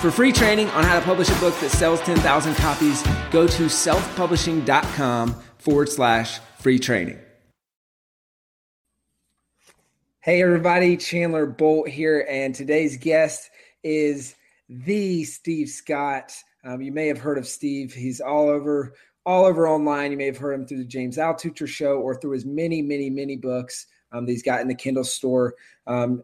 For free training on how to publish a book that sells 10,000 copies, go to selfpublishing.com forward slash free training. Hey, everybody, Chandler Bolt here, and today's guest is the Steve Scott. Um, you may have heard of Steve. He's all over, all over online. You may have heard him through the James Altucher show or through his many, many, many books um, that he's got in the Kindle store. Um,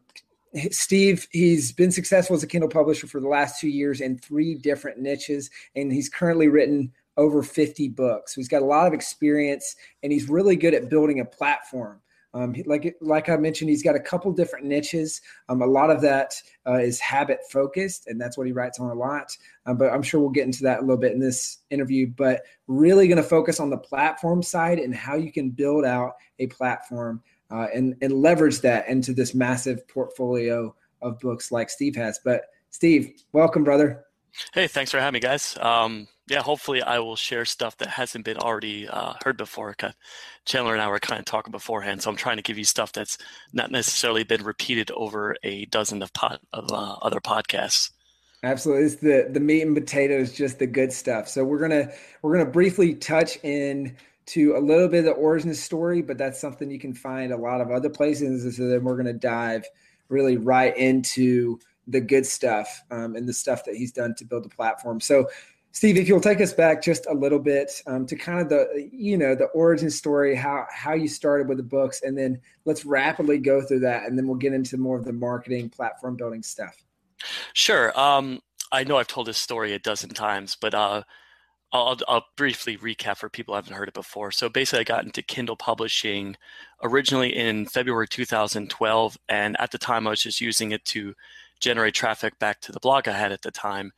Steve, he's been successful as a Kindle publisher for the last two years in three different niches, and he's currently written over 50 books. So he's got a lot of experience, and he's really good at building a platform. Um, like like I mentioned, he's got a couple different niches. Um, a lot of that uh, is habit focused, and that's what he writes on a lot. Um, but I'm sure we'll get into that a little bit in this interview. But really going to focus on the platform side and how you can build out a platform uh, and and leverage that into this massive portfolio of books like Steve has. But Steve, welcome, brother. Hey, thanks for having me, guys. Um, yeah, hopefully I will share stuff that hasn't been already uh, heard before. Chandler and I were kind of talking beforehand, so I'm trying to give you stuff that's not necessarily been repeated over a dozen of pod, of uh, other podcasts. Absolutely, it's the the meat and potatoes, just the good stuff. So we're gonna we're gonna briefly touch in to a little bit of the origin story, but that's something you can find a lot of other places. So then we're going to dive really right into the good stuff um, and the stuff that he's done to build the platform. So, Steve, if you'll take us back just a little bit um, to kind of the you know the origin story, how how you started with the books, and then let's rapidly go through that, and then we'll get into more of the marketing, platform building stuff. Sure. Um, I know I've told this story a dozen times, but uh, I'll, I'll, briefly recap for people who haven't heard it before. So basically, I got into Kindle publishing originally in February 2012, and at the time, I was just using it to generate traffic back to the blog I had at the time.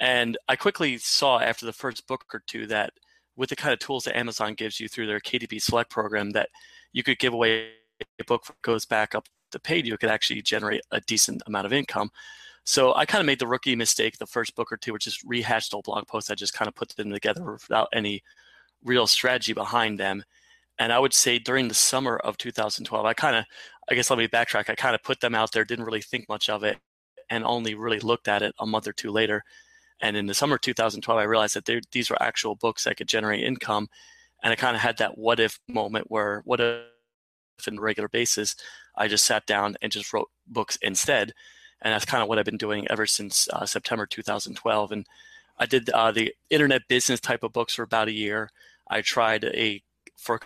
And I quickly saw after the first book or two that with the kind of tools that Amazon gives you through their KDP Select program, that you could give away a book that goes back up to paid, you could actually generate a decent amount of income. So I kind of made the rookie mistake the first book or two, which is rehashed old blog posts. I just kind of put them together without any real strategy behind them. And I would say during the summer of 2012, I kind of, I guess let me backtrack. I kind of put them out there, didn't really think much of it, and only really looked at it a month or two later. And in the summer of 2012, I realized that these were actual books that could generate income. And I kind of had that what if moment where, what if, in a regular basis, I just sat down and just wrote books instead and that's kind of what I've been doing ever since uh, September 2012. And I did uh, the internet business type of books for about a year. I tried a for a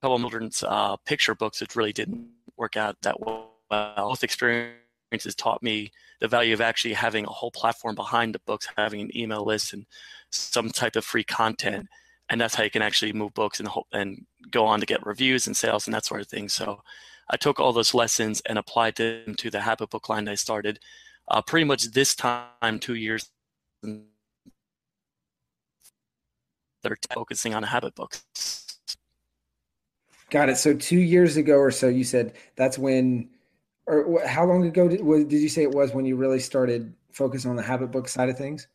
couple of children's uh, picture books. It really didn't work out that well. Both experiences taught me the value of actually having a whole platform behind the books, having an email list and some type of free content. And that's how you can actually move books and and go on to get reviews and sales and that sort of thing. So I took all those lessons and applied them to the habit book line I started uh, pretty much this time, two years. They're focusing on habit books. Got it. So two years ago or so, you said that's when, or how long ago did, did you say it was when you really started focusing on the habit book side of things?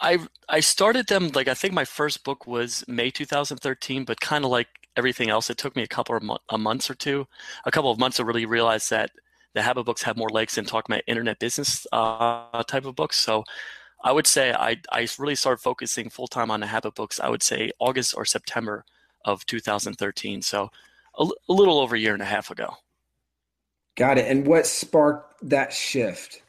I I started them like I think my first book was May 2013, but kind of like everything else, it took me a couple of mo- a months or two, a couple of months to really realize that the habit books have more legs than talking about internet business uh, type of books. So I would say I, I really started focusing full time on the habit books, I would say August or September of 2013. So a, a little over a year and a half ago. Got it. And what sparked that shift?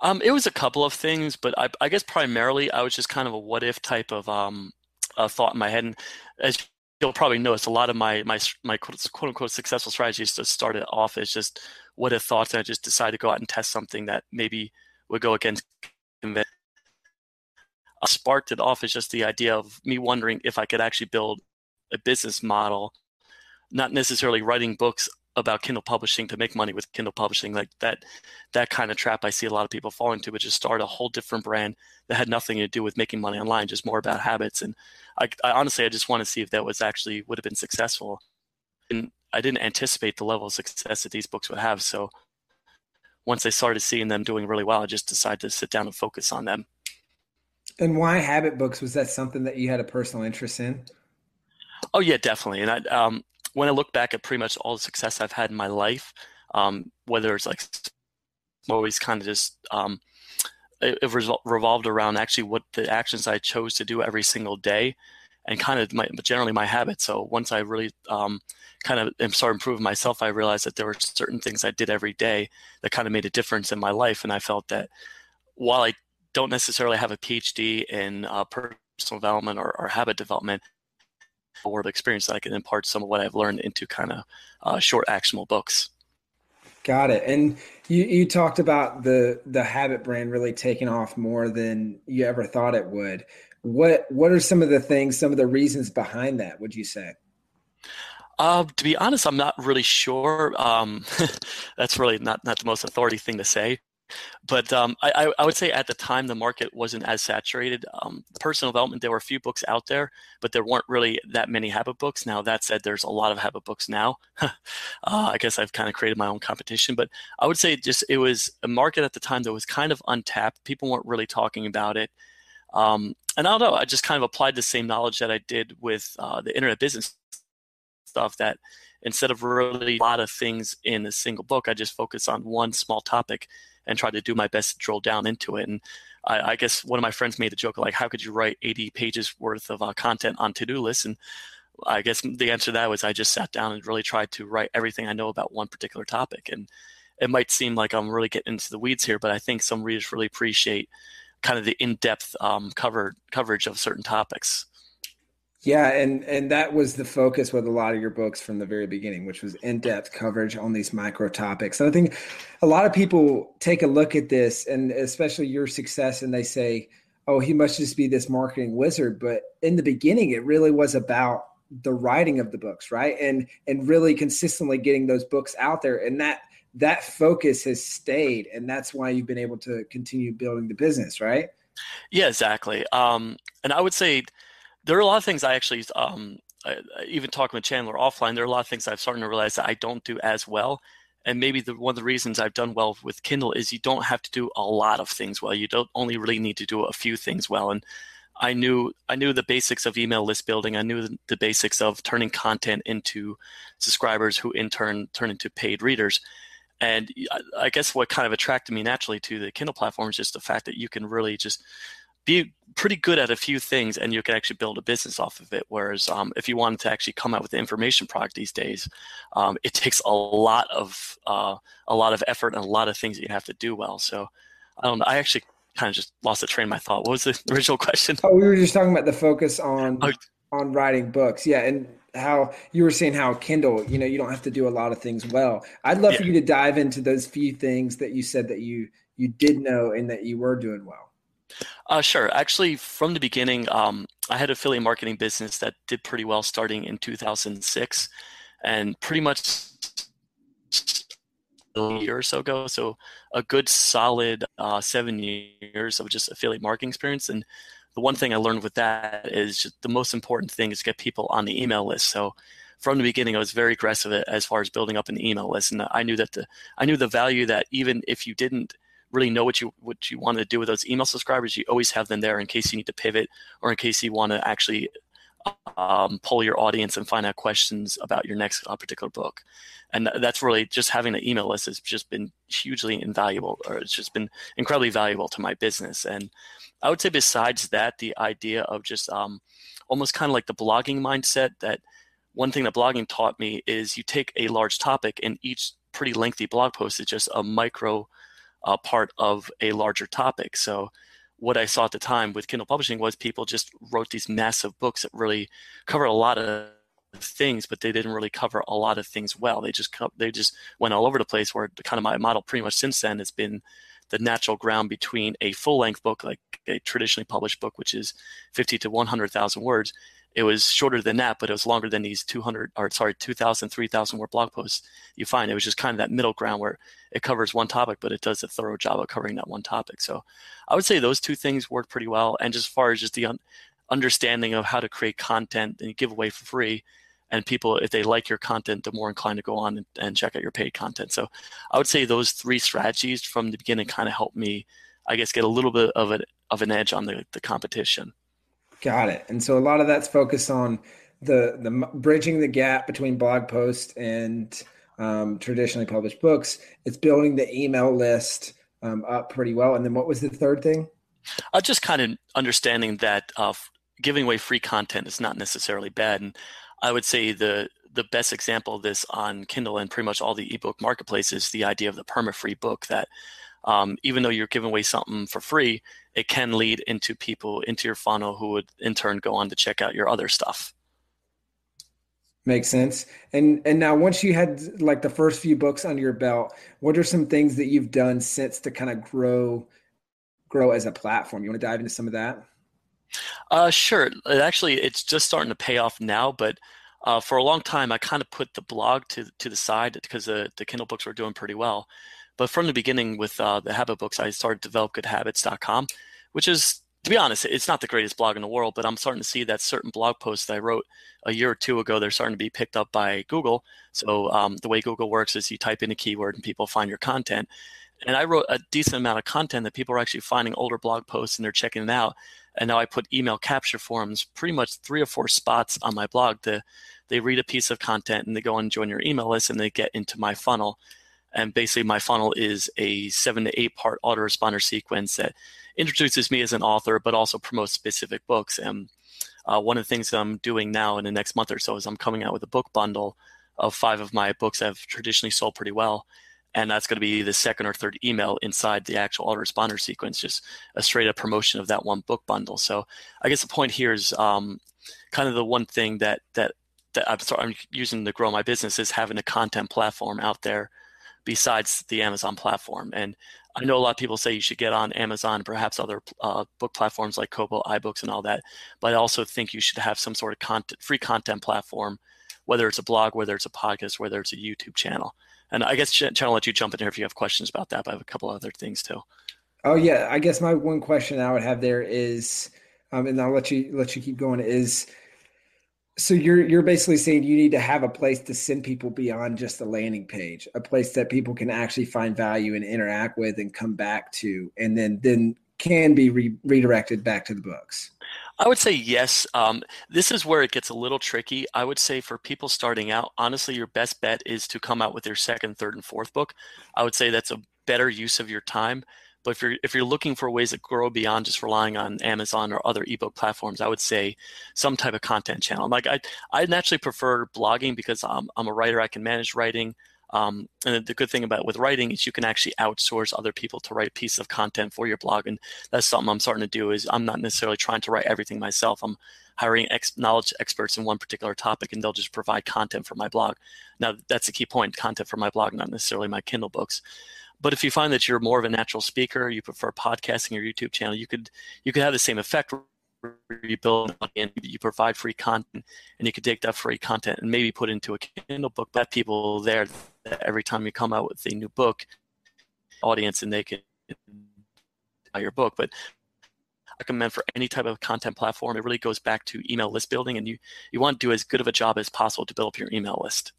Um, it was a couple of things, but I, I, guess primarily I was just kind of a what if type of um, thought in my head. And as you'll probably notice a lot of my my my quote, unquote successful strategies just started off as just what if thoughts and I just decided to go out and test something that maybe would go against convention. I uh, sparked it off as just the idea of me wondering if I could actually build a business model, not necessarily writing books about Kindle publishing to make money with Kindle publishing, like that that kind of trap I see a lot of people fall into, which is start a whole different brand that had nothing to do with making money online, just more about habits. And I, I honestly, I just want to see if that was actually would have been successful. And I didn't anticipate the level of success that these books would have. So once I started seeing them doing really well, I just decided to sit down and focus on them. And why habit books? Was that something that you had a personal interest in? Oh yeah, definitely. And I, um, when I look back at pretty much all the success I've had in my life, um, whether it's like always kind of just um, it, it revolved around actually what the actions I chose to do every single day, and kind of my generally my habits. So once I really um, kind of started improving myself, I realized that there were certain things I did every day that kind of made a difference in my life, and I felt that while I don't necessarily have a PhD in uh, personal development or, or, habit development, world experience that I can impart some of what I've learned into kind of uh, short, actionable books. Got it. And you, you talked about the the habit brand really taking off more than you ever thought it would. What what are some of the things, some of the reasons behind that? Would you say? Uh, to be honest, I'm not really sure. Um, that's really not not the most authority thing to say. But um, I, I, would say at the time the market wasn't as saturated. Um, personal development, there were a few books out there, but there weren't really that many habit books. Now that said, there's a lot of habit books now. uh, I guess I've kind of created my own competition, but I would say just it was a market at the time that was kind of untapped. People weren't really talking about it. Um, and I don't know. I just kind of applied the same knowledge that I did with uh, the internet business stuff. That instead of really a lot of things in a single book, I just focus on one small topic and try to do my best to drill down into it. And I, I guess one of my friends made a joke like, "How could you write 80 pages worth of uh, content on to-do lists?" And I guess the answer to that was I just sat down and really tried to write everything I know about one particular topic. And it might seem like I'm really getting into the weeds here, but I think some readers really appreciate kind of the in-depth um, cover coverage of certain topics. Yeah, and and that was the focus with a lot of your books from the very beginning, which was in-depth coverage on these micro topics. And I think a lot of people take a look at this, and especially your success, and they say, "Oh, he must just be this marketing wizard." But in the beginning, it really was about the writing of the books, right? And and really consistently getting those books out there, and that that focus has stayed, and that's why you've been able to continue building the business, right? Yeah, exactly. Um, and I would say there are a lot of things I actually, um, I, even talking with Chandler offline, there are a lot of things I've started to realize that I don't do as well. And maybe the, one of the reasons I've done well with Kindle is you don't have to do a lot of things well. You don't only really need to do a few things well. And I knew I knew the basics of email list building. I knew the, the basics of turning content into subscribers, who in turn turn into paid readers. And I guess what kind of attracted me naturally to the Kindle platform is just the fact that you can really just be pretty good at a few things and you can actually build a business off of it. Whereas um, if you wanted to actually come out with an information product these days um, it takes a lot of uh, a lot of effort and a lot of things that you have to do well. So i don't know i actually kind of just lost the train of my thought. What was the original question? Oh we were just talking about the focus on oh. on writing books. Yeah and how you were saying how kindle you know you don't have to do a lot of things well. I'd love yeah. for you to dive into those few things that you said that you you did know and that you were doing well uh, sure. Actually, from the beginning, um, I had affiliate marketing business that did pretty well starting in 2006, and pretty much a year or so ago. So a good solid uh, seven years of just affiliate marketing experience. And the one thing I learned with that is the most important thing is get people on the email list. So from the beginning, I was very aggressive as far as building up an email list, and I knew that the I knew the value that even if you didn't really know what you what you want to do with those email subscribers, you always have them there in case you need to pivot or in case you want to actually um, pull your audience and find out questions about your next uh, particular book. And that's really just having an email list has just been hugely invaluable, or it's just been incredibly valuable to my business. And I would say, besides that, the idea of just um, almost kind of like the blogging mindset that one thing that blogging taught me is you take a large topic and each pretty lengthy blog post is just a micro uh, part of a larger topic. So what I saw at the time with Kindle publishing was people just wrote these massive books that really covered a lot of things, but they didn't really cover a lot of things well. They just they just went all over the place. Where kind of my model pretty much since then has been the natural ground between a full length book like a traditionally published book, which is 50 to 100,000 words, it was shorter than that, but it was longer than these 200 or sorry, 2,000, 3,000 word blog posts you find. It was just kind of that middle ground where it covers one topic, but it does a thorough job of covering that one topic. So I would say those two things work pretty well. And just as far as just the un- understanding of how to create content and give away for free, and people, if they like your content, they're more inclined to go on and, and check out your paid content. So I would say those three strategies from the beginning kind of helped me, I guess, get a little bit of, of an edge on the, the competition. Got it. And so a lot of that's focused on the the bridging the gap between blog posts and um, traditionally published books. It's building the email list um, up pretty well. And then what was the third thing? Uh, just kind of understanding that uh, giving away free content is not necessarily bad. And I would say the the best example of this on Kindle and pretty much all the ebook marketplaces, the idea of the perma-free book that um, even though you're giving away something for free, it can lead into people into your funnel who would in turn go on to check out your other stuff. Makes sense. And and now once you had like the first few books under your belt, what are some things that you've done since to kind of grow grow as a platform? You want to dive into some of that? Uh, sure. It actually, it's just starting to pay off now, but uh, for a long time, I kind of put the blog to to the side because the the Kindle books were doing pretty well. But from the beginning with uh, the habit books, I started developgoodhabits.com, which is, to be honest, it's not the greatest blog in the world, but I'm starting to see that certain blog posts that I wrote a year or two ago, they're starting to be picked up by Google. So um, the way Google works is you type in a keyword and people find your content. And I wrote a decent amount of content that people are actually finding older blog posts and they're checking it out. And now I put email capture forms pretty much three or four spots on my blog to they read a piece of content and they go and join your email list and they get into my funnel. And basically, my funnel is a seven to eight part autoresponder sequence that introduces me as an author, but also promotes specific books. And uh, one of the things I'm doing now in the next month or so is I'm coming out with a book bundle of five of my books that have traditionally sold pretty well. And that's going to be the second or third email inside the actual autoresponder sequence, just a straight up promotion of that one book bundle. So I guess the point here is um, kind of the one thing that that that I'm, sorry, I'm using to grow my business is having a content platform out there besides the Amazon platform. And I know a lot of people say you should get on Amazon, perhaps other uh, book platforms like Kobo, iBooks, and all that. But I also think you should have some sort of content, free content platform, whether it's a blog, whether it's a podcast, whether it's a YouTube channel. And I guess Chen, I'll let you jump in here if you have questions about that. But I have a couple other things too. Oh yeah, I guess my one question I would have there is, um, and I'll let you let you keep going. Is so you're you're basically saying you need to have a place to send people beyond just the landing page, a place that people can actually find value and interact with and come back to, and then then can be re- redirected back to the books. I would say yes. Um, this is where it gets a little tricky. I would say for people starting out, honestly, your best bet is to come out with your second, third, and fourth book. I would say that's a better use of your time but if you're if you're looking for ways to grow beyond just relying on Amazon or other ebook platforms, I would say some type of content channel. Like I I naturally prefer blogging because I'm I'm a writer. I can manage writing. Um, and the good thing about with writing is you can actually outsource other people to write pieces of content for your blog, and that's something I'm starting to do. Is I'm not necessarily trying to write everything myself. I'm hiring ex- knowledge experts in one particular topic, and they'll just provide content for my blog. Now that's a key point: content for my blog, not necessarily my Kindle books. But if you find that you're more of a natural speaker, you prefer podcasting or YouTube channel, you could you could have the same effect. You build an audience, you provide free content, and you could take that free content and maybe put into a Kindle book. That people there that every time you come out with a new book, audience, and they can buy your book. But I recommend for any type of content platform, it really goes back to email list building, and you you want to do as good of a job as possible to build up your email list.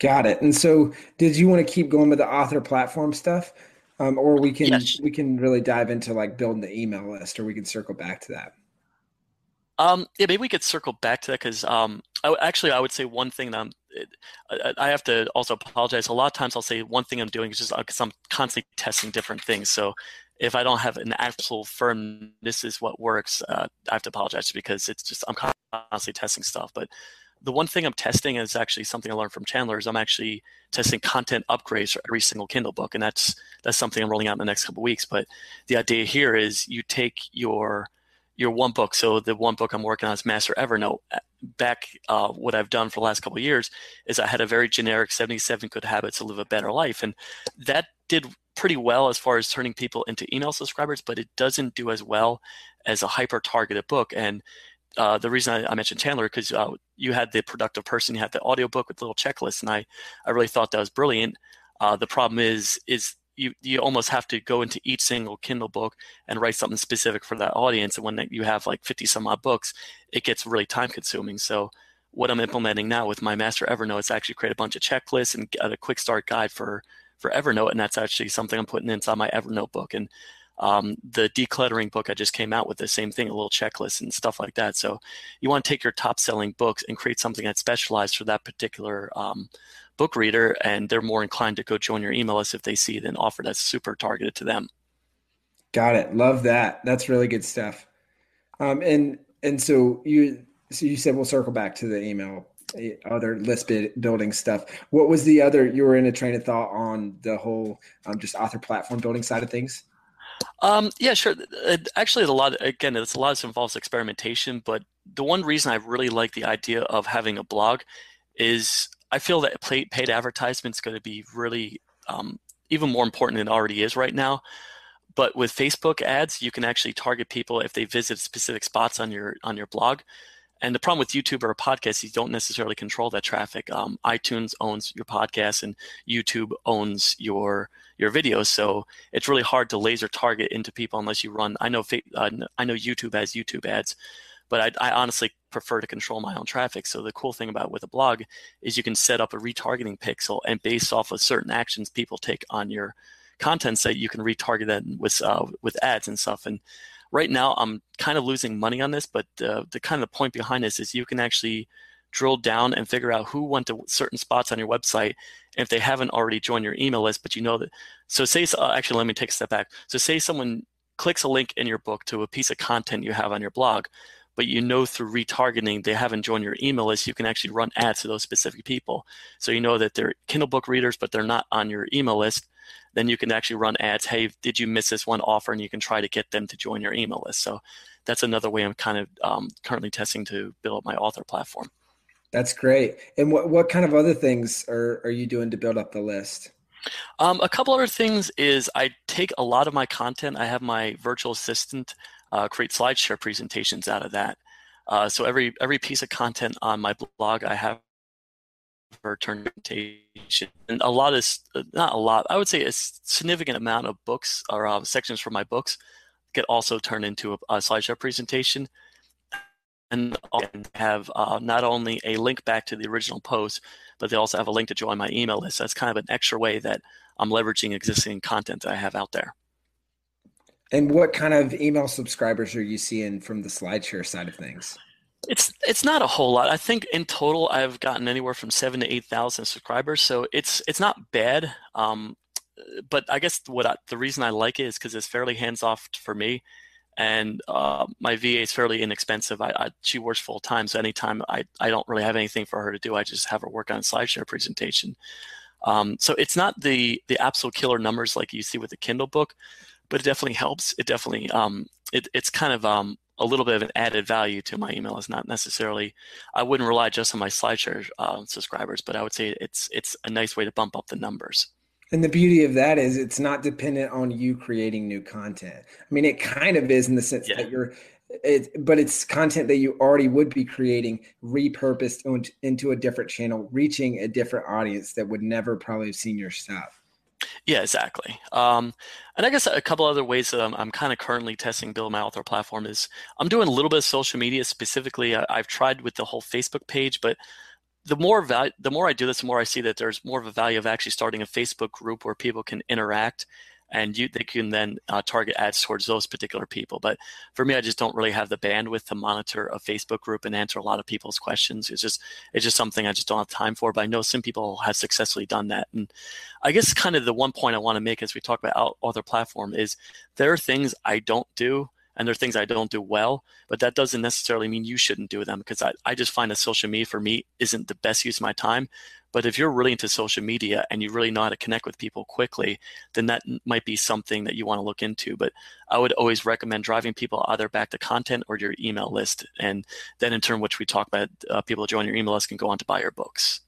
Got it. And so, did you want to keep going with the author platform stuff, um, or we can yes. we can really dive into like building the email list, or we can circle back to that. Um, yeah, maybe we could circle back to that because um, I, actually I would say one thing that I'm, I, I have to also apologize. A lot of times I'll say one thing I'm doing is just because uh, I'm constantly testing different things. So if I don't have an actual firm, this is what works. Uh, I have to apologize because it's just I'm constantly testing stuff. But the one thing I'm testing is actually something I learned from Chandler is I'm actually testing content upgrades for every single Kindle book, and that's that's something I'm rolling out in the next couple weeks. But the idea here is you take your your one book. So the one book I'm working on is Master Evernote. Back, uh, what I've done for the last couple years is I had a very generic 77 good habits to live a better life, and that did pretty well as far as turning people into email subscribers, but it doesn't do as well as a hyper targeted book. And uh, the reason I, I mentioned Chandler because uh, you had the productive person, you had the audiobook with little checklists, and I I really thought that was brilliant. Uh, the problem is is you you almost have to go into each single Kindle book and write something specific for that audience. And when you have like 50 some odd books, it gets really time consuming. So what I'm implementing now with my master Evernote is actually create a bunch of checklists and a quick start guide for for Evernote, and that's actually something I'm putting inside my Evernote book. And um, the decluttering book I just came out with the same thing, a little checklist and stuff like that. So you want to take your top selling books and create something that's specialized for that particular um, book reader, and they're more inclined to go join your email list if they see an offer that's super targeted to them. Got it. Love that. That's really good stuff. Um, and and so you so you said we'll circle back to the email eh, other list building stuff. What was the other? You were in a train of thought on the whole um, just author platform building side of things. Um, yeah, sure. It, actually, a lot. Again, it's a lot of involves experimentation. But the one reason I really like the idea of having a blog is I feel that paid, paid advertisement is going to be really um, even more important than it already is right now. But with Facebook ads, you can actually target people if they visit specific spots on your on your blog. And the problem with YouTube or a podcast, is you don't necessarily control that traffic. Um, iTunes owns your podcast, and YouTube owns your your videos. So it's really hard to laser target into people unless you run. I know uh, I know YouTube has YouTube ads, but I, I, honestly prefer to control my own traffic. So the cool thing about with a blog is you can set up a retargeting pixel, and based off of certain actions people take on your content site, you can retarget that with uh, with ads and stuff. And right now I'm kind of losing money on this, but uh, the kind of the point behind this is you can actually drill down and figure out who went to certain spots on your website if they haven't already joined your email list but you know that so say uh, actually let me take a step back. So say someone clicks a link in your book to a piece of content you have on your blog but you know through retargeting they haven't joined your email list you can actually run ads to those specific people. So you know that they're kindle book readers but they're not on your email list then you can actually run ads. Hey, did you miss this one offer? And you can try to get them to join your email list. So that's another way I'm kind of um, currently testing to build up my author platform. That's great. And what, what kind of other things are, are you doing to build up the list? Um, a couple other things is I take a lot of my content. I have my virtual assistant uh, create SlideShare presentations out of that. Uh, so every every piece of content on my blog, I have for presentation. And a lot is not a lot. I would say a significant amount of books or uh, sections from my books get also turned into a, a slideshow presentation, and have uh, not only a link back to the original post, but they also have a link to join my email list. That's kind of an extra way that I'm leveraging existing content that I have out there. And what kind of email subscribers are you seeing from the SlideShare side of things? It's it's not a whole lot. I think in total I've gotten anywhere from seven to eight thousand subscribers, so it's it's not bad. Um, but I guess what I, the reason I like it is because it's fairly hands off for me, and uh, my VA is fairly inexpensive. I, I she works full time, so anytime I I don't really have anything for her to do, I just have her work on a SlideShare presentation. Um, so it's not the the absolute killer numbers like you see with the Kindle book, but it definitely helps. It definitely um, it, it's kind of um, a little bit of an added value to my email. It's not necessarily I wouldn't rely just on my SlideShare uh, subscribers, but I would say it's it's a nice way to bump up the numbers. And the beauty of that is it's not dependent on you creating new content. I mean, it kind of is in the sense yeah. that you're it, but it's content that you already would be creating repurposed into a different channel reaching a different audience that would never probably have seen your stuff yeah, exactly. Um, and I guess a couple other ways that I'm, I'm kind of currently testing build my author platform is I'm doing a little bit of social media specifically. I, have tried with the whole Facebook page, but the more value, the more I do this, the more I see that there's more of a value of actually starting a Facebook group where people can interact and you they can then uh, target ads towards those particular people. But for me, I just don't really have the bandwidth to monitor a Facebook group and answer a lot of people's questions. It's just it's just something I just don't have time for. But I know some people have successfully done that. And I guess kind of the one point I want to make as we talk about other platform is there are things I don't do and there are things I don't do well, but that doesn't necessarily mean you shouldn't do them because I, I just find that social media for me isn't the best use of my time. But if you're really into social media and you really know how to connect with people quickly, then that might be something that you want to look into. But I would always recommend driving people either back to content or your email list. And then, in turn, which we talk about, uh, people join your email list can go on to buy your books.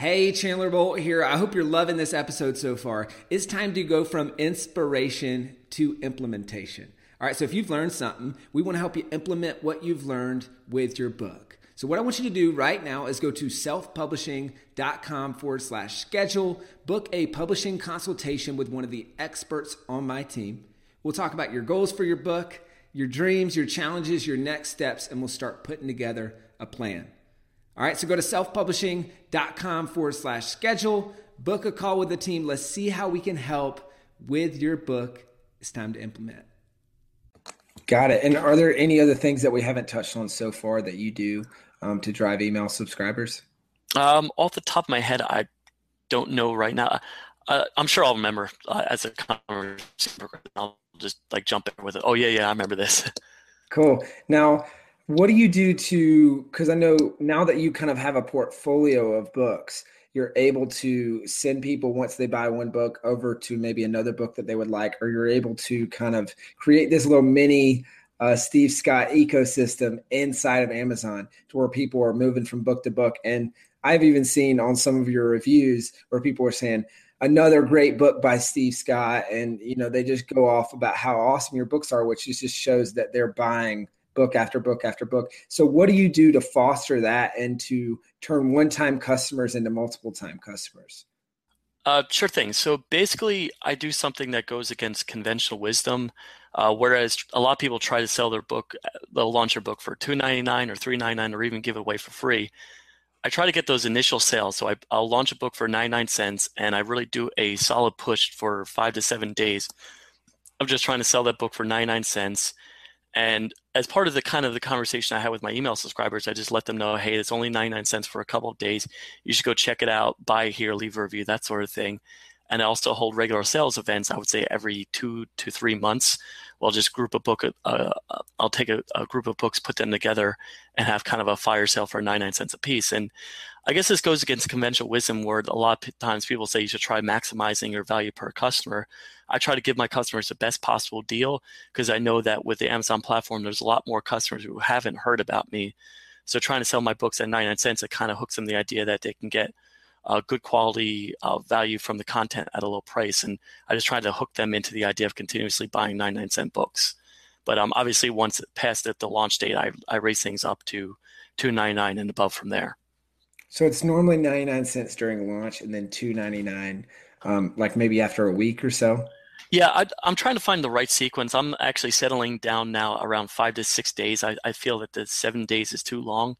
Hey, Chandler Bolt here. I hope you're loving this episode so far. It's time to go from inspiration to implementation. All right, so if you've learned something, we want to help you implement what you've learned with your book. So, what I want you to do right now is go to selfpublishing.com forward slash schedule, book a publishing consultation with one of the experts on my team. We'll talk about your goals for your book, your dreams, your challenges, your next steps, and we'll start putting together a plan. All right, so go to selfpublishing.com forward slash schedule, book a call with the team. Let's see how we can help with your book. It's time to implement. Got it. And are there any other things that we haven't touched on so far that you do um, to drive email subscribers? Um, off the top of my head, I don't know right now. Uh, I'm sure I'll remember uh, as a conversation. I'll just like jump in with it. Oh yeah, yeah, I remember this. Cool. Now, what do you do to? Because I know now that you kind of have a portfolio of books, you're able to send people once they buy one book over to maybe another book that they would like, or you're able to kind of create this little mini uh, Steve Scott ecosystem inside of Amazon to where people are moving from book to book. And I've even seen on some of your reviews where people are saying, another great book by Steve Scott. And, you know, they just go off about how awesome your books are, which just shows that they're buying book after book after book. So, what do you do to foster that and to turn one time customers into multiple time customers? Uh, sure thing. So basically, I do something that goes against conventional wisdom. Uh, whereas a lot of people try to sell their book, they'll launch their book for two ninety nine or three ninety nine, or even give it away for free. I try to get those initial sales. So I, will launch a book for 99 cents and I really do a solid push for five to seven days of just trying to sell that book for 99 cents. And as part of the kind of the conversation I had with my email subscribers, I just let them know, hey, it's only 99 cents for a couple of days. You should go check it out, buy here, leave a review, that sort of thing. And I also hold regular sales events, I would say every two to three months. We'll just group a book, uh, I'll take a, a, group of books, put them together, and have kind of a fire sale for 99 cents a piece. And I guess this goes against conventional wisdom where a lot of times people say you should try maximizing your value per customer. I try to give my customers the best possible deal because I know that with the Amazon platform, there's a lot more customers who haven't heard about me. So trying to sell my books at 99 cents, it kind of hooks them the idea that they can get good quality uh, value from the content at a low price. And I just try to hook them into the idea of continuously buying 99 cent books. But um, obviously, once past at the launch date, I, I raise things up to 299 and above from there. So it's normally 99 cents during launch and then 299 um, like maybe after a week or so. Yeah, I, am trying to find the right sequence. I'm actually settling down now around five to six days. I, I feel that the seven days is too long,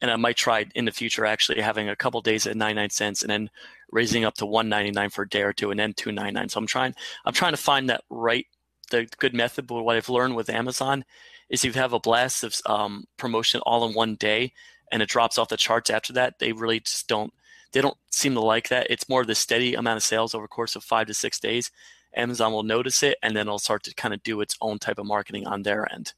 and I might try in the future actually having a couple days at 99 cents and then raising up to 199 for a day or two and then 299. So I'm trying I'm trying to find that right the good method. But what I've learned with Amazon is if you have a blast of um, promotion all in one day and it drops off the charts after that, they really just don't they don't seem to like that. It's more of the steady amount of sales over course of five to six days Amazon will notice it and then it'll start to kind of do its own type of marketing on their end.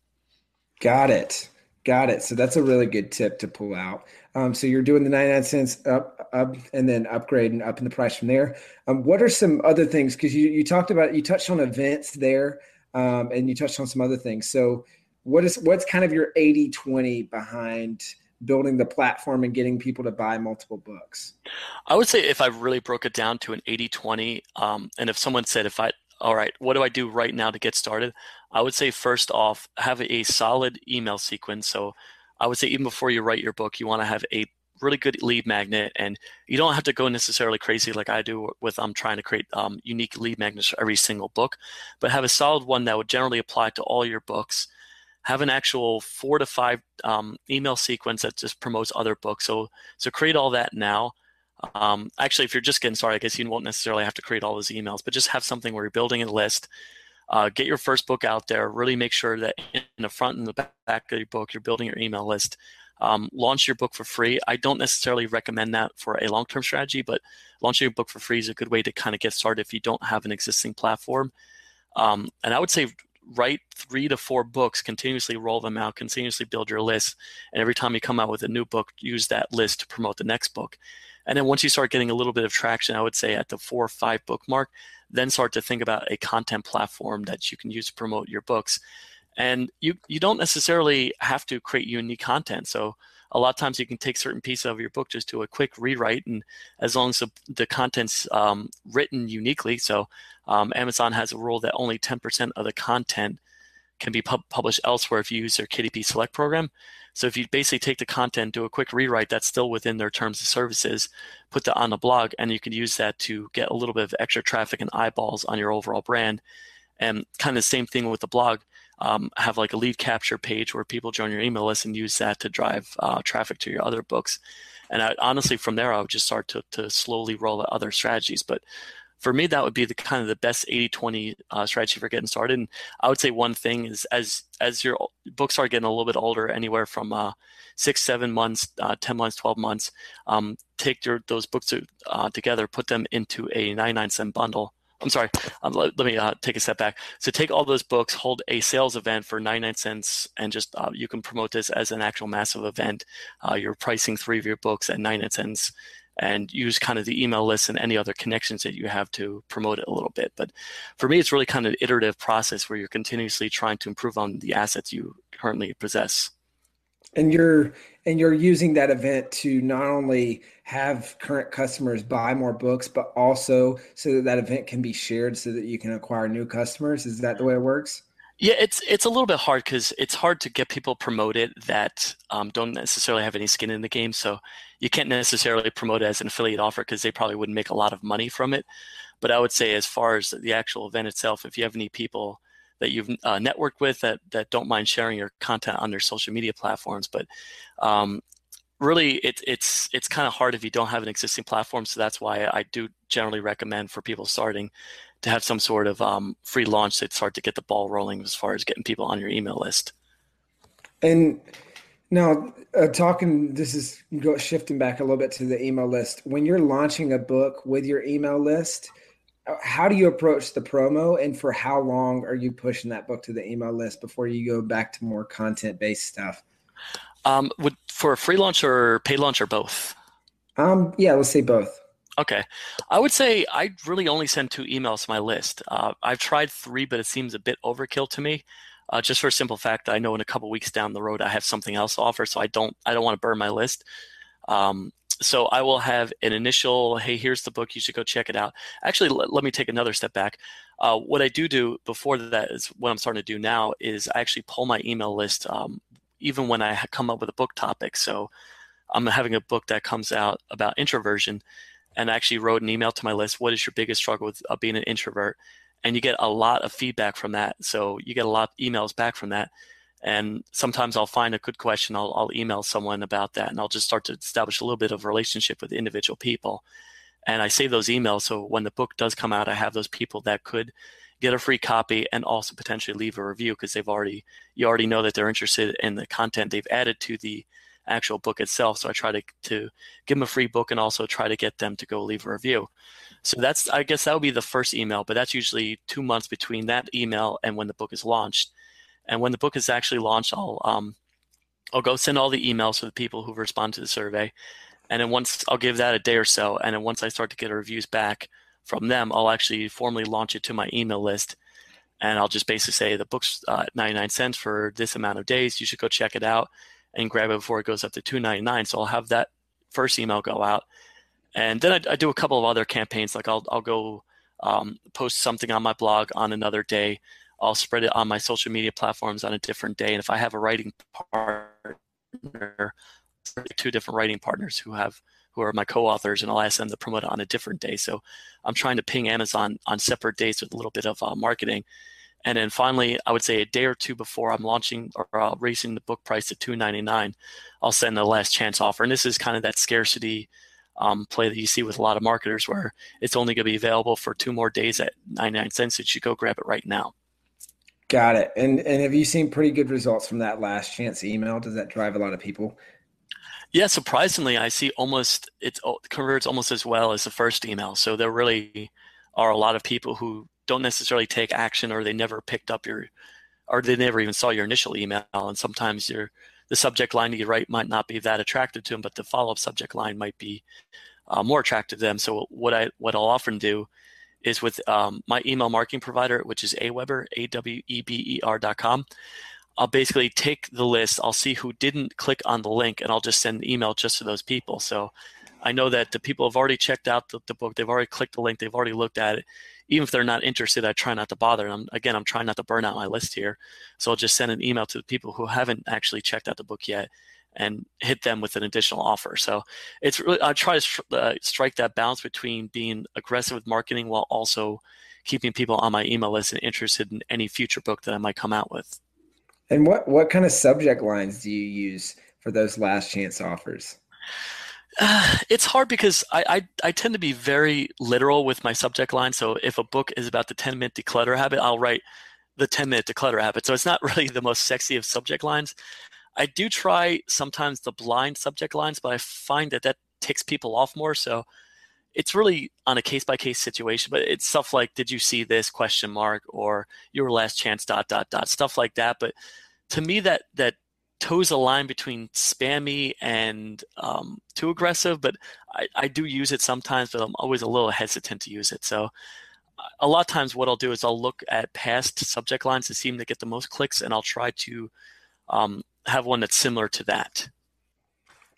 Got it. Got it. So that's a really good tip to pull out. Um, so you're doing the 99 cents up, up, and then upgrading up in the price from there. Um, what are some other things? Because you, you talked about, you touched on events there um, and you touched on some other things. So what is, what's kind of your 80 20 behind building the platform and getting people to buy multiple books? I would say if I really broke it down to an 80 20, um, and if someone said, if I, all right, what do I do right now to get started? I would say first off, have a solid email sequence. So I would say even before you write your book, you want to have a really good lead magnet and you don't have to go necessarily crazy like i do with i'm um, trying to create um, unique lead magnets for every single book but have a solid one that would generally apply to all your books have an actual four to five um, email sequence that just promotes other books. So so create all that now. Um, actually, if you're just getting started, I guess you won't necessarily have to create all those emails, but just have something where you're building a list. Uh, get your first book out there. Really make sure that in the front and the back of your book, you're building your email list. Um, launch your book for free. I don't necessarily recommend that for a long term strategy, but launching your book for free is a good way to kind of get started if you don't have an existing platform. Um, and I would say write three to four books, continuously roll them out, continuously build your list. And every time you come out with a new book, use that list to promote the next book. And then once you start getting a little bit of traction, I would say at the four or five book mark, then start to think about a content platform that you can use to promote your books. And you, you don't necessarily have to create unique content. So a lot of times you can take certain pieces of your book, just do a quick rewrite, and as long as the, the content's um, written uniquely, so um, Amazon has a rule that only 10% of the content can be pub- published elsewhere if you use their KDP Select program. So if you basically take the content, do a quick rewrite that's still within their terms of services, put that on the blog, and you can use that to get a little bit of extra traffic and eyeballs on your overall brand. And kind of the same thing with the blog. Um, have like a lead capture page where people join your email list and use that to drive uh, traffic to your other books. And I, honestly, from there, I would just start to, to slowly roll out other strategies. But for me, that would be the kind of the best 80 20 uh, strategy for getting started. And I would say one thing is as as your books are getting a little bit older, anywhere from uh, six, seven months, uh, 10 months, 12 months, um, take your, those books uh, together, put them into a 99 cent bundle. I'm sorry, um, let, let, me uh, take a step back. So take all those books, hold a sales event for 99 cents, and just uh, you can promote this as an actual massive event. you're pricing three of your books at 99 cents and use kind of the email list and any other connections that you have to promote it a little bit. But for me, it's really kind of an iterative process where you're continuously trying to improve on the assets you currently possess. And you're and you're using that event to not only have current customers buy more books, but also so that that event can be shared so that you can acquire new customers. Is that the way it works? Yeah, it's it's a little bit hard because it's hard to get people promoted that um, don't necessarily have any skin in the game. So you can't necessarily promote it as an affiliate offer because they probably wouldn't make a lot of money from it. But I would say, as far as the actual event itself, if you have any people that you've uh, networked with that that don't mind sharing your content on their social media platforms, but um, really it, it's it's kind of hard if you don't have an existing platform. So that's why I do generally recommend for people starting to have some sort of um, free launch to start to get the ball rolling as far as getting people on your email list. And now, uh, talking, this is go, shifting back a little bit to the email list. When you're launching a book with your email list, uh, how do you approach the promo and for how long are you pushing that book to the email list before you go back to more content based stuff? Um, would for a free launch or paid launch or both? Um, yeah, let's say both. Okay. I would say I really only send two emails to my list. Uh, I've tried three, but it seems a bit overkill to me. Uh, just for a simple fact, I know in a couple weeks down the road I have something else to offer, so I don't I don't want to burn my list. Um, so I will have an initial, hey, here's the book, you should go check it out. Actually, let, let me take another step back. Uh, what I do do before that is what I'm starting to do now is I actually pull my email list um, even when I come up with a book topic. So I'm having a book that comes out about introversion and I actually wrote an email to my list. What is your biggest struggle with uh, being an introvert? And you get a lot of feedback from that. So you get a lot of emails back from that. And sometimes I'll find a good question. I'll, I'll email someone about that, and I'll just start to establish a little bit of relationship with individual people. And I save those emails so when the book does come out, I have those people that could get a free copy and also potentially leave a review because they've already you already know that they're interested in the content they've added to the actual book itself. So I try to, to give them a free book and also try to get them to go leave a review. So that's, I guess that would be the first email, but that's usually two months between that email and when the book is launched. And when the book is actually launched, I'll, um, I'll go send all the emails to the people who respond to the survey. And then once I'll give that a day or so. And then once I start to get reviews back from them, I'll actually formally launch it to my email list. And I'll just basically say the book's uh, 99 cents for this amount of days. You should go check it out and grab it before it goes up to 299 so i'll have that first email go out. And then i, I do a couple of other campaigns. Like i'll, I'll go um, post something on my blog on another day. I'll spread it on my social media platforms on a different day. And if i have a writing partner two different writing partners who have who are my co-authors and i'll ask them to promote it on a different day so i'm trying to ping amazon on separate days with a little bit of uh, marketing and then finally, I would say a day or two before I'm launching or uh, raising the book price to $2.99, I'll send the last chance offer. And this is kind of that scarcity um, play that you see with a lot of marketers where it's only going to be available for two more days at 99 cents. So you should go grab it right now. Got it. And and have you seen pretty good results from that last chance email? Does that drive a lot of people? Yeah, surprisingly, I see almost it converts almost as well as the first email. So there really are a lot of people who don't necessarily take action or they never picked up your or they never even saw your initial email and sometimes your the subject line you write might not be that attractive to them but the follow-up subject line might be uh, more attractive to them so what i what i'll often do is with um, my email marketing provider which is aweber a-w-e-b-e-r dot com i'll basically take the list i'll see who didn't click on the link and i'll just send an email just to those people so i know that the people have already checked out the, the book they've already clicked the link they've already looked at it even if they're not interested, I try not to bother. And again, I'm trying not to burn out my list here. So I'll just send an email to the people who haven't actually checked out the book yet and hit them with an additional offer. So it's really, I try to uh, strike that balance between being aggressive with marketing while also keeping people on my email list and interested in any future book that I might come out with. And what, what kind of subject lines do you use for those last chance offers? Uh, it's hard because I, I, I tend to be very literal with my subject line. So if a book is about the 10 minute declutter habit, I'll write the 10 minute declutter habit. So it's not really the most sexy of subject lines. I do try sometimes the blind subject lines, but I find that that ticks people off more. So it's really on a case by case situation, but it's stuff like, did you see this question mark or your last chance dot dot dot stuff like that. But to me, that that toes a line between spammy and um, too aggressive, but I, I do use it sometimes, but I'm always a little hesitant to use it. So a lot of times what I'll do is I'll look at past subject lines to seem to get the most clicks and I'll try to um, have one that's similar to that.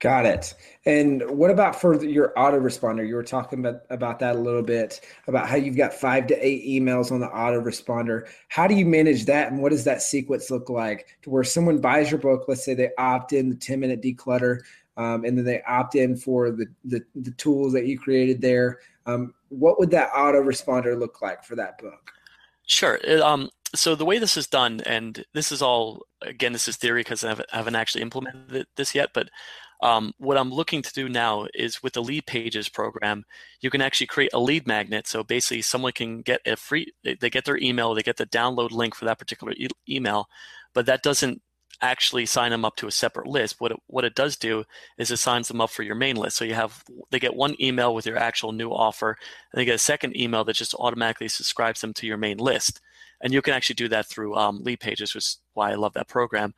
Got it. And what about for your autoresponder? You were talking about, about that a little bit about how you've got five to eight emails on the autoresponder. How do you manage that? And what does that sequence look like to where someone buys your book? Let's say they opt in the 10 minute declutter, um, and then they opt in for the, the, the tools that you created there. Um, what would that autoresponder look like for that book? Sure. Um, so the way this is done, and this is all again, this is theory because I haven't actually implemented this yet, but um, what I'm looking to do now is with the Leadpages program, you can actually create a lead magnet. So basically, someone can get a free, they get their email, they get the download link for that particular e- email, but that doesn't actually sign them up to a separate list. What it, what it does do is it signs them up for your main list. So you have they get one email with your actual new offer, and they get a second email that just automatically subscribes them to your main list. And you can actually do that through um, Leadpages, which is why I love that program.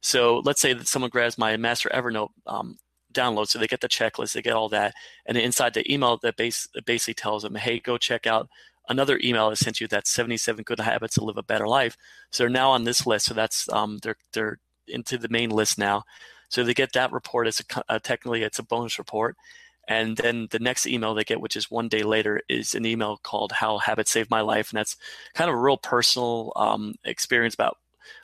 So let's say that someone grabs my master Evernote um, download, so they get the checklist, they get all that, and inside the email that base, basically tells them, hey, go check out another email that sent you that 77 good habits to live a better life. So they're now on this list. So that's um, they're they're into the main list now. So they get that report as a uh, technically it's a bonus report. And then the next email they get, which is one day later, is an email called "How Habits Saved My Life," and that's kind of a real personal um, experience about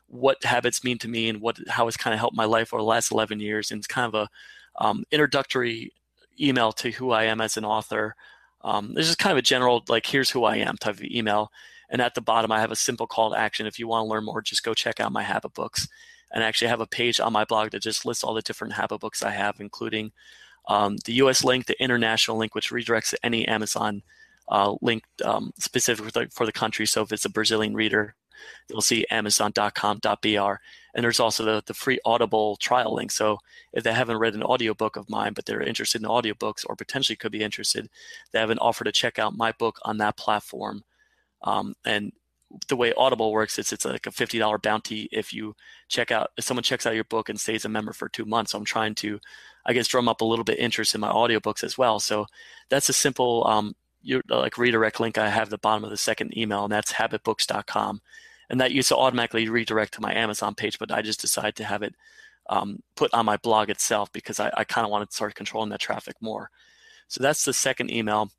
what habits mean to me and what how it's kind of helped my life over the last 11 years. And it's kind of a um, introductory email to who I am as an author. Um, this is kind of a general like here's who I am type of email. And at the bottom, I have a simple call to action. If you want to learn more, just go check out my habit books. And actually have a page on my blog that just lists all the different habit books I have, including um, the US link, the international link, which redirects to any Amazon uh, link um, specific for the, for the country. So if it's a Brazilian reader, you'll see amazon.com.br. And there's also the, the free Audible trial link. So if they haven't read an audiobook of mine, but they're interested in audiobooks or potentially could be interested, they have an offer to check out my book on that platform. Um, and the way Audible works is it's like a fifty dollar bounty if you check out if someone checks out your book and stays a member for two months. So I'm trying to, I guess, drum up a little bit interest in my audiobooks as well. So that's a simple um, you like redirect link I have the bottom of the second email, and that's habitbooks.com and that used to automatically redirect to my Amazon page, but I just decided to have it um, put on my blog itself because I, I kind of wanted to start controlling that traffic more. So that's the second email.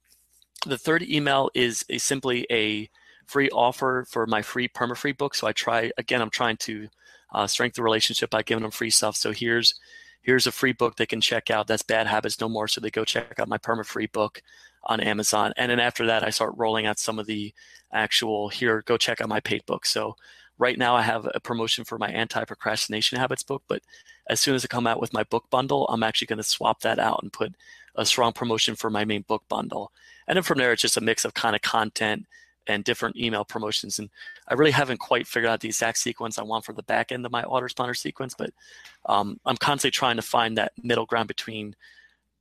The third email is a, simply a free offer for my free perma-free book. So I try again. I'm trying to uh, strengthen the relationship by giving them free stuff. So here's here's a free book they can check out. That's Bad Habits No More. So they go check out my perma-free book on Amazon. And then after that, I start rolling out some of the actual here, go check out my paid book. So right now I have a promotion for my anti procrastination habits book, but as soon as I come out with my book bundle, I'm actually going to swap that out and put a strong promotion for my main book bundle. And then from there, it's just a mix of kind of content and different email promotions. And I really haven't quite figured out the exact sequence I want for the back end of my autoresponder sequence, but um, I'm constantly trying to find that middle ground between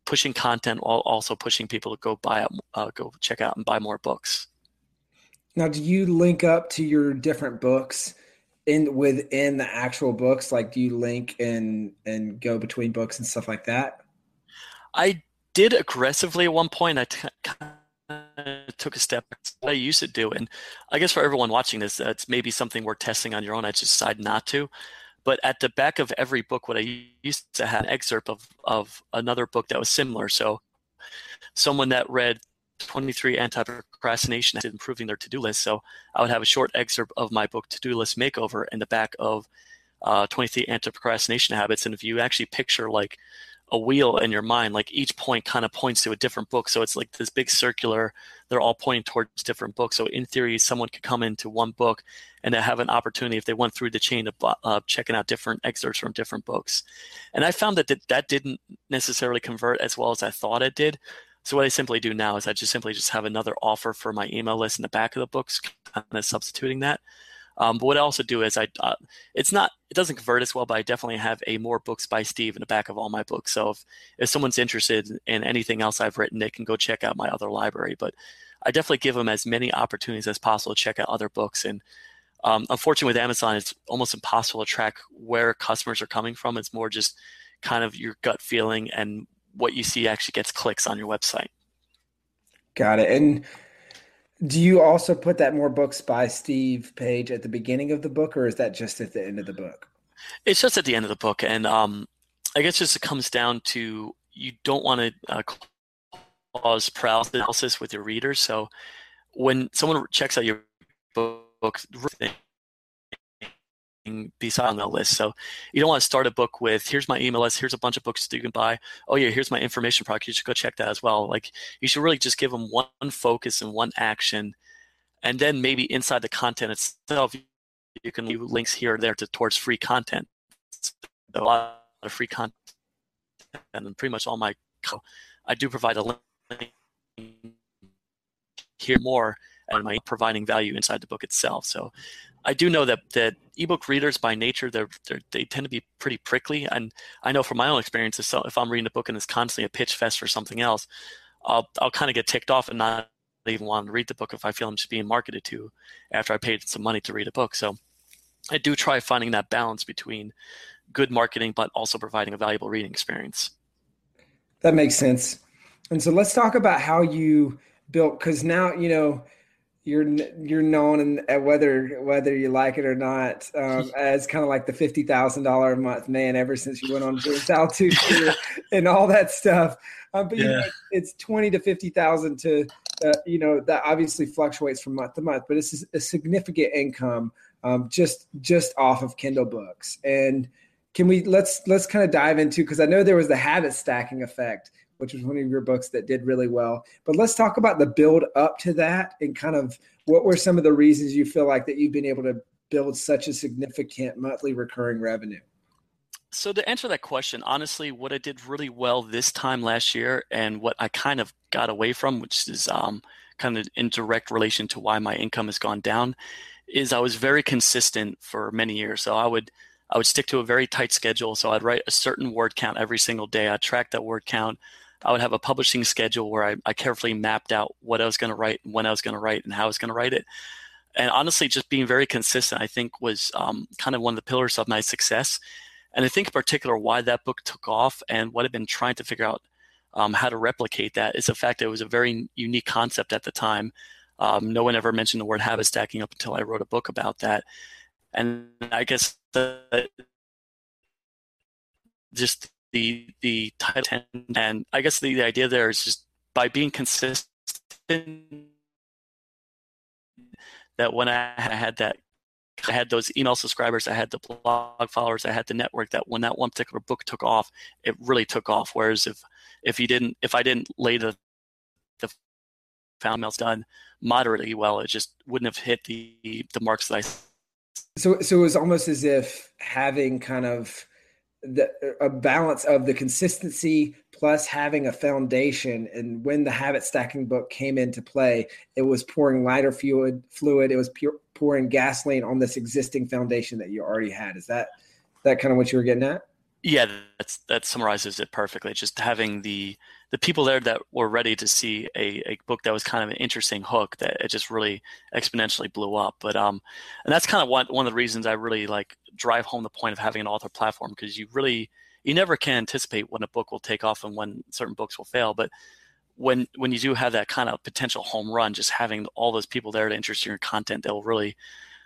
pushing content while also pushing people to go buy uh, go check out and buy more books. Now, do you link up to your different books in within the actual books? Like, do you link and and go between books and stuff like that? I did aggressively at one point. I t- took a step I used to do, and I guess for everyone watching this, that's maybe something worth testing on your own. I just decided not to. But at the back of every book, what I used to have an excerpt of, of another book that was similar. So someone that read 23 anti-procrastination improving their to-do list. So I would have a short excerpt of my book To-Do List Makeover in the back of uh, 23 anti-procrastination habits. And if you actually picture like a wheel in your mind, like each point kind of points to a different book. So it's like this big circular, they're all pointing towards different books. So in theory, someone could come into one book and have an opportunity if they went through the chain of uh, checking out different excerpts from different books. And I found that that didn't necessarily convert as well as I thought it did. So what I simply do now is I just simply just have another offer for my email list in the back of the books, kind of substituting that. Um, but what I also do is I, uh, it's not, it doesn't convert as well, but I definitely have a more books by Steve in the back of all my books. So if, if someone's interested in anything else I've written, they can go check out my other library. But I definitely give them as many opportunities as possible to check out other books. And um, unfortunately, with Amazon, it's almost impossible to track where customers are coming from. It's more just kind of your gut feeling and what you see actually gets clicks on your website. Got it. And do you also put that more books by Steve page at the beginning of the book, or is that just at the end of the book? It's just at the end of the book, and um, I guess just it comes down to you don't want to uh, cause paralysis with your readers. So when someone checks out your book, be on the list. So you don't want to start a book with here's my email list, here's a bunch of books that you can buy. Oh yeah, here's my information product. You should go check that as well. Like you should really just give them one focus and one action, and then maybe inside the content itself, you can leave links here or there to towards free content. So a lot of free content, and pretty much all my I do provide a link here more and my providing value inside the book itself? So I do know that that ebook readers by nature they're, they're, they tend to be pretty prickly, and I know from my own experience if, so, if I'm reading a book and it's constantly a pitch fest for something else, I'll I'll kind of get ticked off and not even want to read the book if I feel I'm just being marketed to after I paid some money to read a book. So I do try finding that balance between good marketing but also providing a valuable reading experience. That makes sense. And so let's talk about how you built because now you know you're you're known and whether whether you like it or not um, as kind of like the fifty thousand dollar a month man ever since you went on James Altucher and all that stuff. Um, but yeah. you know, it's twenty to fifty thousand to uh, you know that obviously fluctuates from month to month, but it's a significant income um, just just off of Kindle books. And can we let's let's kind of dive into because I know there was the habit stacking effect which was one of your books that did really well. But let's talk about the build up to that and kind of what were some of the reasons you feel like that you've been able to build such a significant monthly recurring revenue? So to answer that question, honestly, what I did really well this time last year, and what I kind of got away from, which is um, kind of in direct relation to why my income has gone down, is I was very consistent for many years. So I would I would stick to a very tight schedule. So I'd write a certain word count every single day. I'd track that word count. I would have a publishing schedule where I, I carefully mapped out what I was going to write, when I was going to write, and how I was going to write it. And honestly, just being very consistent, I think, was um, kind of one of the pillars of my success. And I think, in particular, why that book took off and what I've been trying to figure out um, how to replicate that is the fact that it was a very unique concept at the time. Um, no one ever mentioned the word habit stacking up until I wrote a book about that. And I guess the, just the the title and I guess the, the idea there is just by being consistent that when I had that I had those email subscribers, I had the blog followers, I had the network that when that one particular book took off, it really took off. Whereas if if you didn't if I didn't lay the the found mails done moderately well, it just wouldn't have hit the the marks that I so so it was almost as if having kind of the, a balance of the consistency plus having a foundation. And when the habit stacking book came into play, it was pouring lighter fluid. Fluid. It was pure, pouring gasoline on this existing foundation that you already had. Is that that kind of what you were getting at? Yeah, that's that summarizes it perfectly. Just having the the people there that were ready to see a, a book that was kind of an interesting hook that it just really exponentially blew up. But um, and that's kind of one one of the reasons I really like drive home the point of having an author platform because you really you never can anticipate when a book will take off and when certain books will fail. But when when you do have that kind of potential home run, just having all those people there to interest in your content that will really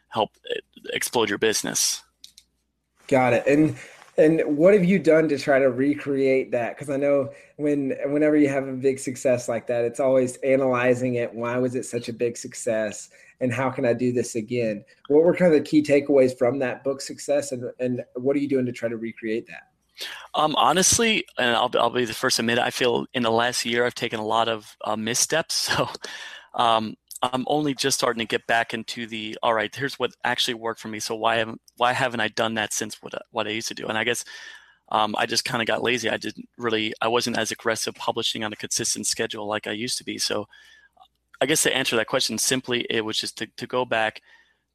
help eh, explode your business. Got it. And And what have you done to try to recreate that? Because I know when whenever you have a big success like that, it's always analyzing it. Why was it such a big success? And how can I do this again? What were kind of the key takeaways from that book success? And, and what are you doing to try to recreate that? Um, honestly, and I'll, I'll be the first to admit, I feel in the last year I've taken a lot of uh, missteps. So um, I'm only just starting to get back into the all right. Here's what actually worked for me. So why haven't why haven't I done that since what what I used to do? And I guess um, I just kind of got lazy. I didn't really I wasn't as aggressive publishing on a consistent schedule like I used to be. So I guess to answer that question simply, it was just to, to go back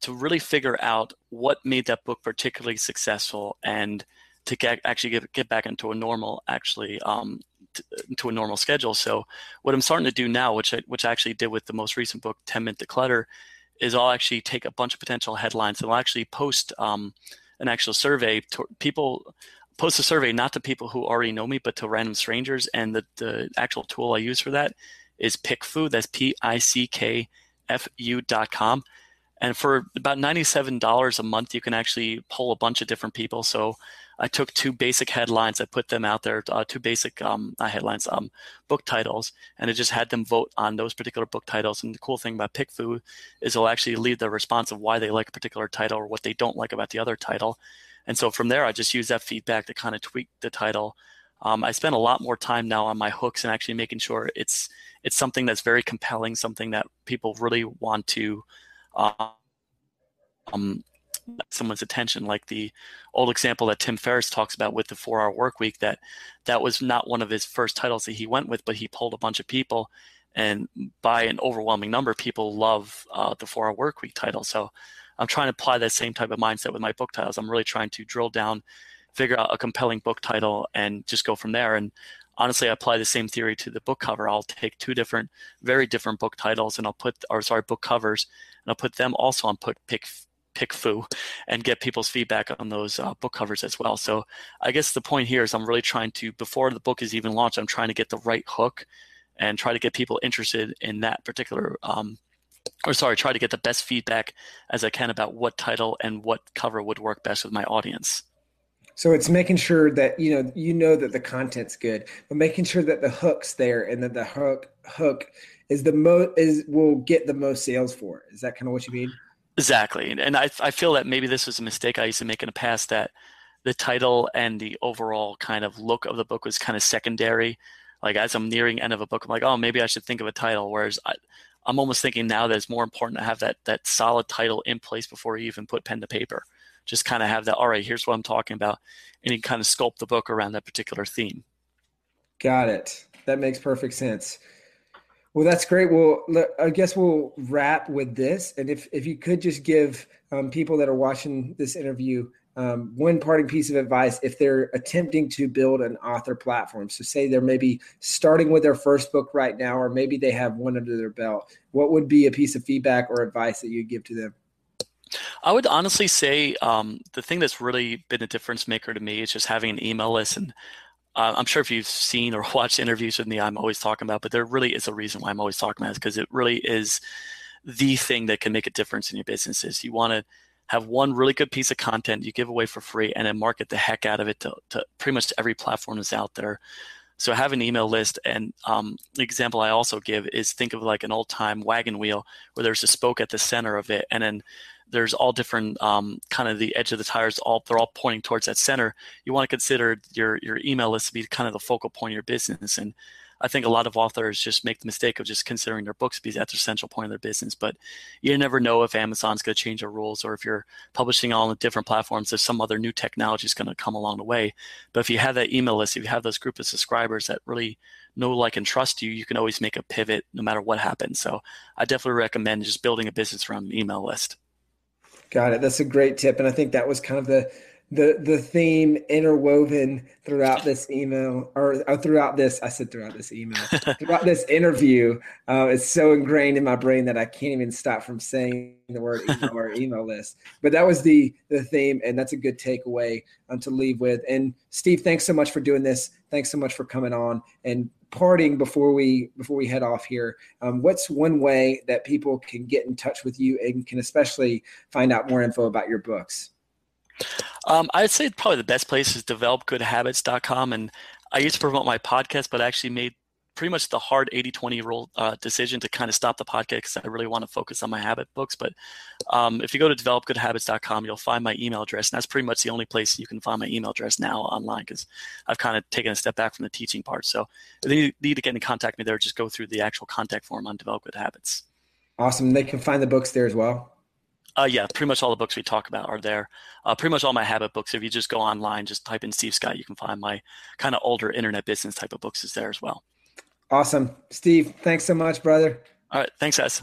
to really figure out what made that book particularly successful and to get, actually get, get back into a normal actually um, to a normal schedule. So what I'm starting to do now, which I, which I actually did with the most recent book, 10 Minute Declutter, is I'll actually take a bunch of potential headlines and I'll actually post um, an actual survey to people post a survey not to people who already know me but to random strangers. And the, the actual tool i use for that is pickfu that's p-i-c-k-f-u dot com. And for about $97 a month you can actually pull a bunch of different people. So I took two basic headlines, I put them out there, uh, two basic um, headlines, um, book titles, and I just had them vote on those particular book titles. And the cool thing about PickFu is it'll actually lead the response of why they like a particular title or what they don't like about the other title. And so from there, I just use that feedback to kind of tweak the title. Um, I spend a lot more time now on my hooks and actually making sure it's it's something that's very compelling, something that people really want to um, someone's attention like the old example that tim ferriss talks about with the four hour work week that that was not one of his first titles that he went with but he pulled a bunch of people and by an overwhelming number people love uh, the four hour work week title. So i'm trying to apply that same type of mindset with my book titles. I'm really trying to drill down figure out a compelling book title and just go from there. And honestly I apply the same theory to the book cover. I'll take two different very different book titles and i'll put or sorry book covers and i'll put them also on put pick PickFu and get people's feedback on those uh, book covers as well. So I guess the point here is I'm really trying to, before the book is even launched, I'm trying to get the right hook and try to get people interested in that particular, um, or sorry, try to get the best feedback as I can about what title and what cover would work best with my audience. So it's making sure that you know you know that the content's good, but making sure that the hook's there and that the hook hook is the most is will get the most sales for it. Is that kind of what you mean? Exactly, and I I feel that maybe this was a mistake I used to make in the past that the title and the overall kind of look of the book was kind of secondary. Like as I'm nearing end of a book, I'm like, oh, maybe I should think of a title. Whereas I, I'm almost thinking now that it's more important to have that that solid title in place before you even put pen to paper. Just kind of have that. All right, here's what I'm talking about, and you kind of sculpt the book around that particular theme. Got it. That makes perfect sense. Well, that's great. Well, I guess we'll wrap with this. And if, if you could just give um, people that are watching this interview um, one parting piece of advice if they're attempting to build an author platform. So, say they're maybe starting with their first book right now, or maybe they have one under their belt. What would be a piece of feedback or advice that you'd give to them? I would honestly say um, the thing that's really been a difference maker to me is just having an email list and uh, I'm sure if you've seen or watched interviews with me, I'm always talking about, but there really is a reason why I'm always talking about it because it really is the thing that can make a difference in your businesses. You want to have one really good piece of content you give away for free and then market the heck out of it to, to pretty much every platform that's out there. So have an email list. And um, the example I also give is think of like an old time wagon wheel where there's a spoke at the center of it. And then there's all different um, kind of the edge of the tires all they're all pointing towards that center. You want to consider your your email list to be kind of the focal point of your business and i think a lot of authors just make the mistake of just considering their books because that's the central point of their business but you never know if amazon's going to change their rules or if you're publishing on different platforms if some other new technology is going to come along the way. But if you have that email list if you have those group of subscribers that really know like and trust you you can always make a pivot no matter what happens. So i definitely recommend just building a business around an email list Got it. That's a great tip, and I think that was kind of the the the theme interwoven throughout this email or, or throughout this i said throughout this email throughout this interview uh, it's so ingrained in my brain that i can't even stop from saying the word email or email list. But that was the the theme and that's a good takeaway um, to leave with. And steve thanks so much for doing this. Thanks so much for coming on and parting before we before we head off here. Um, what's one way that people can get in touch with you and can especially find out more info about your books Um, I'd say probably the best place is developgoodhabits.com. And I used to promote my podcast, but I actually made pretty much the hard 80 20 rule uh, decision to kind of stop the podcast because I really want to focus on my habit books. But um, if you go to developgoodhabits.com, you'll find my email address. And that's pretty much the only place you can find my email address now online because I've kind of taken a step back from the teaching part. So if you need to get in contact with me there, just go through the actual contact form on Develop Good Habits. Awesome. They can find the books there as well. Uh, yeah, pretty much all the books we talk about are there. Uh, pretty much all my habit books. If you just go online, just type in Steve Scott, you can find my kind of older internet business type of books is there as well. Awesome. Steve, thanks so much, brother. All right. Thanks, guys.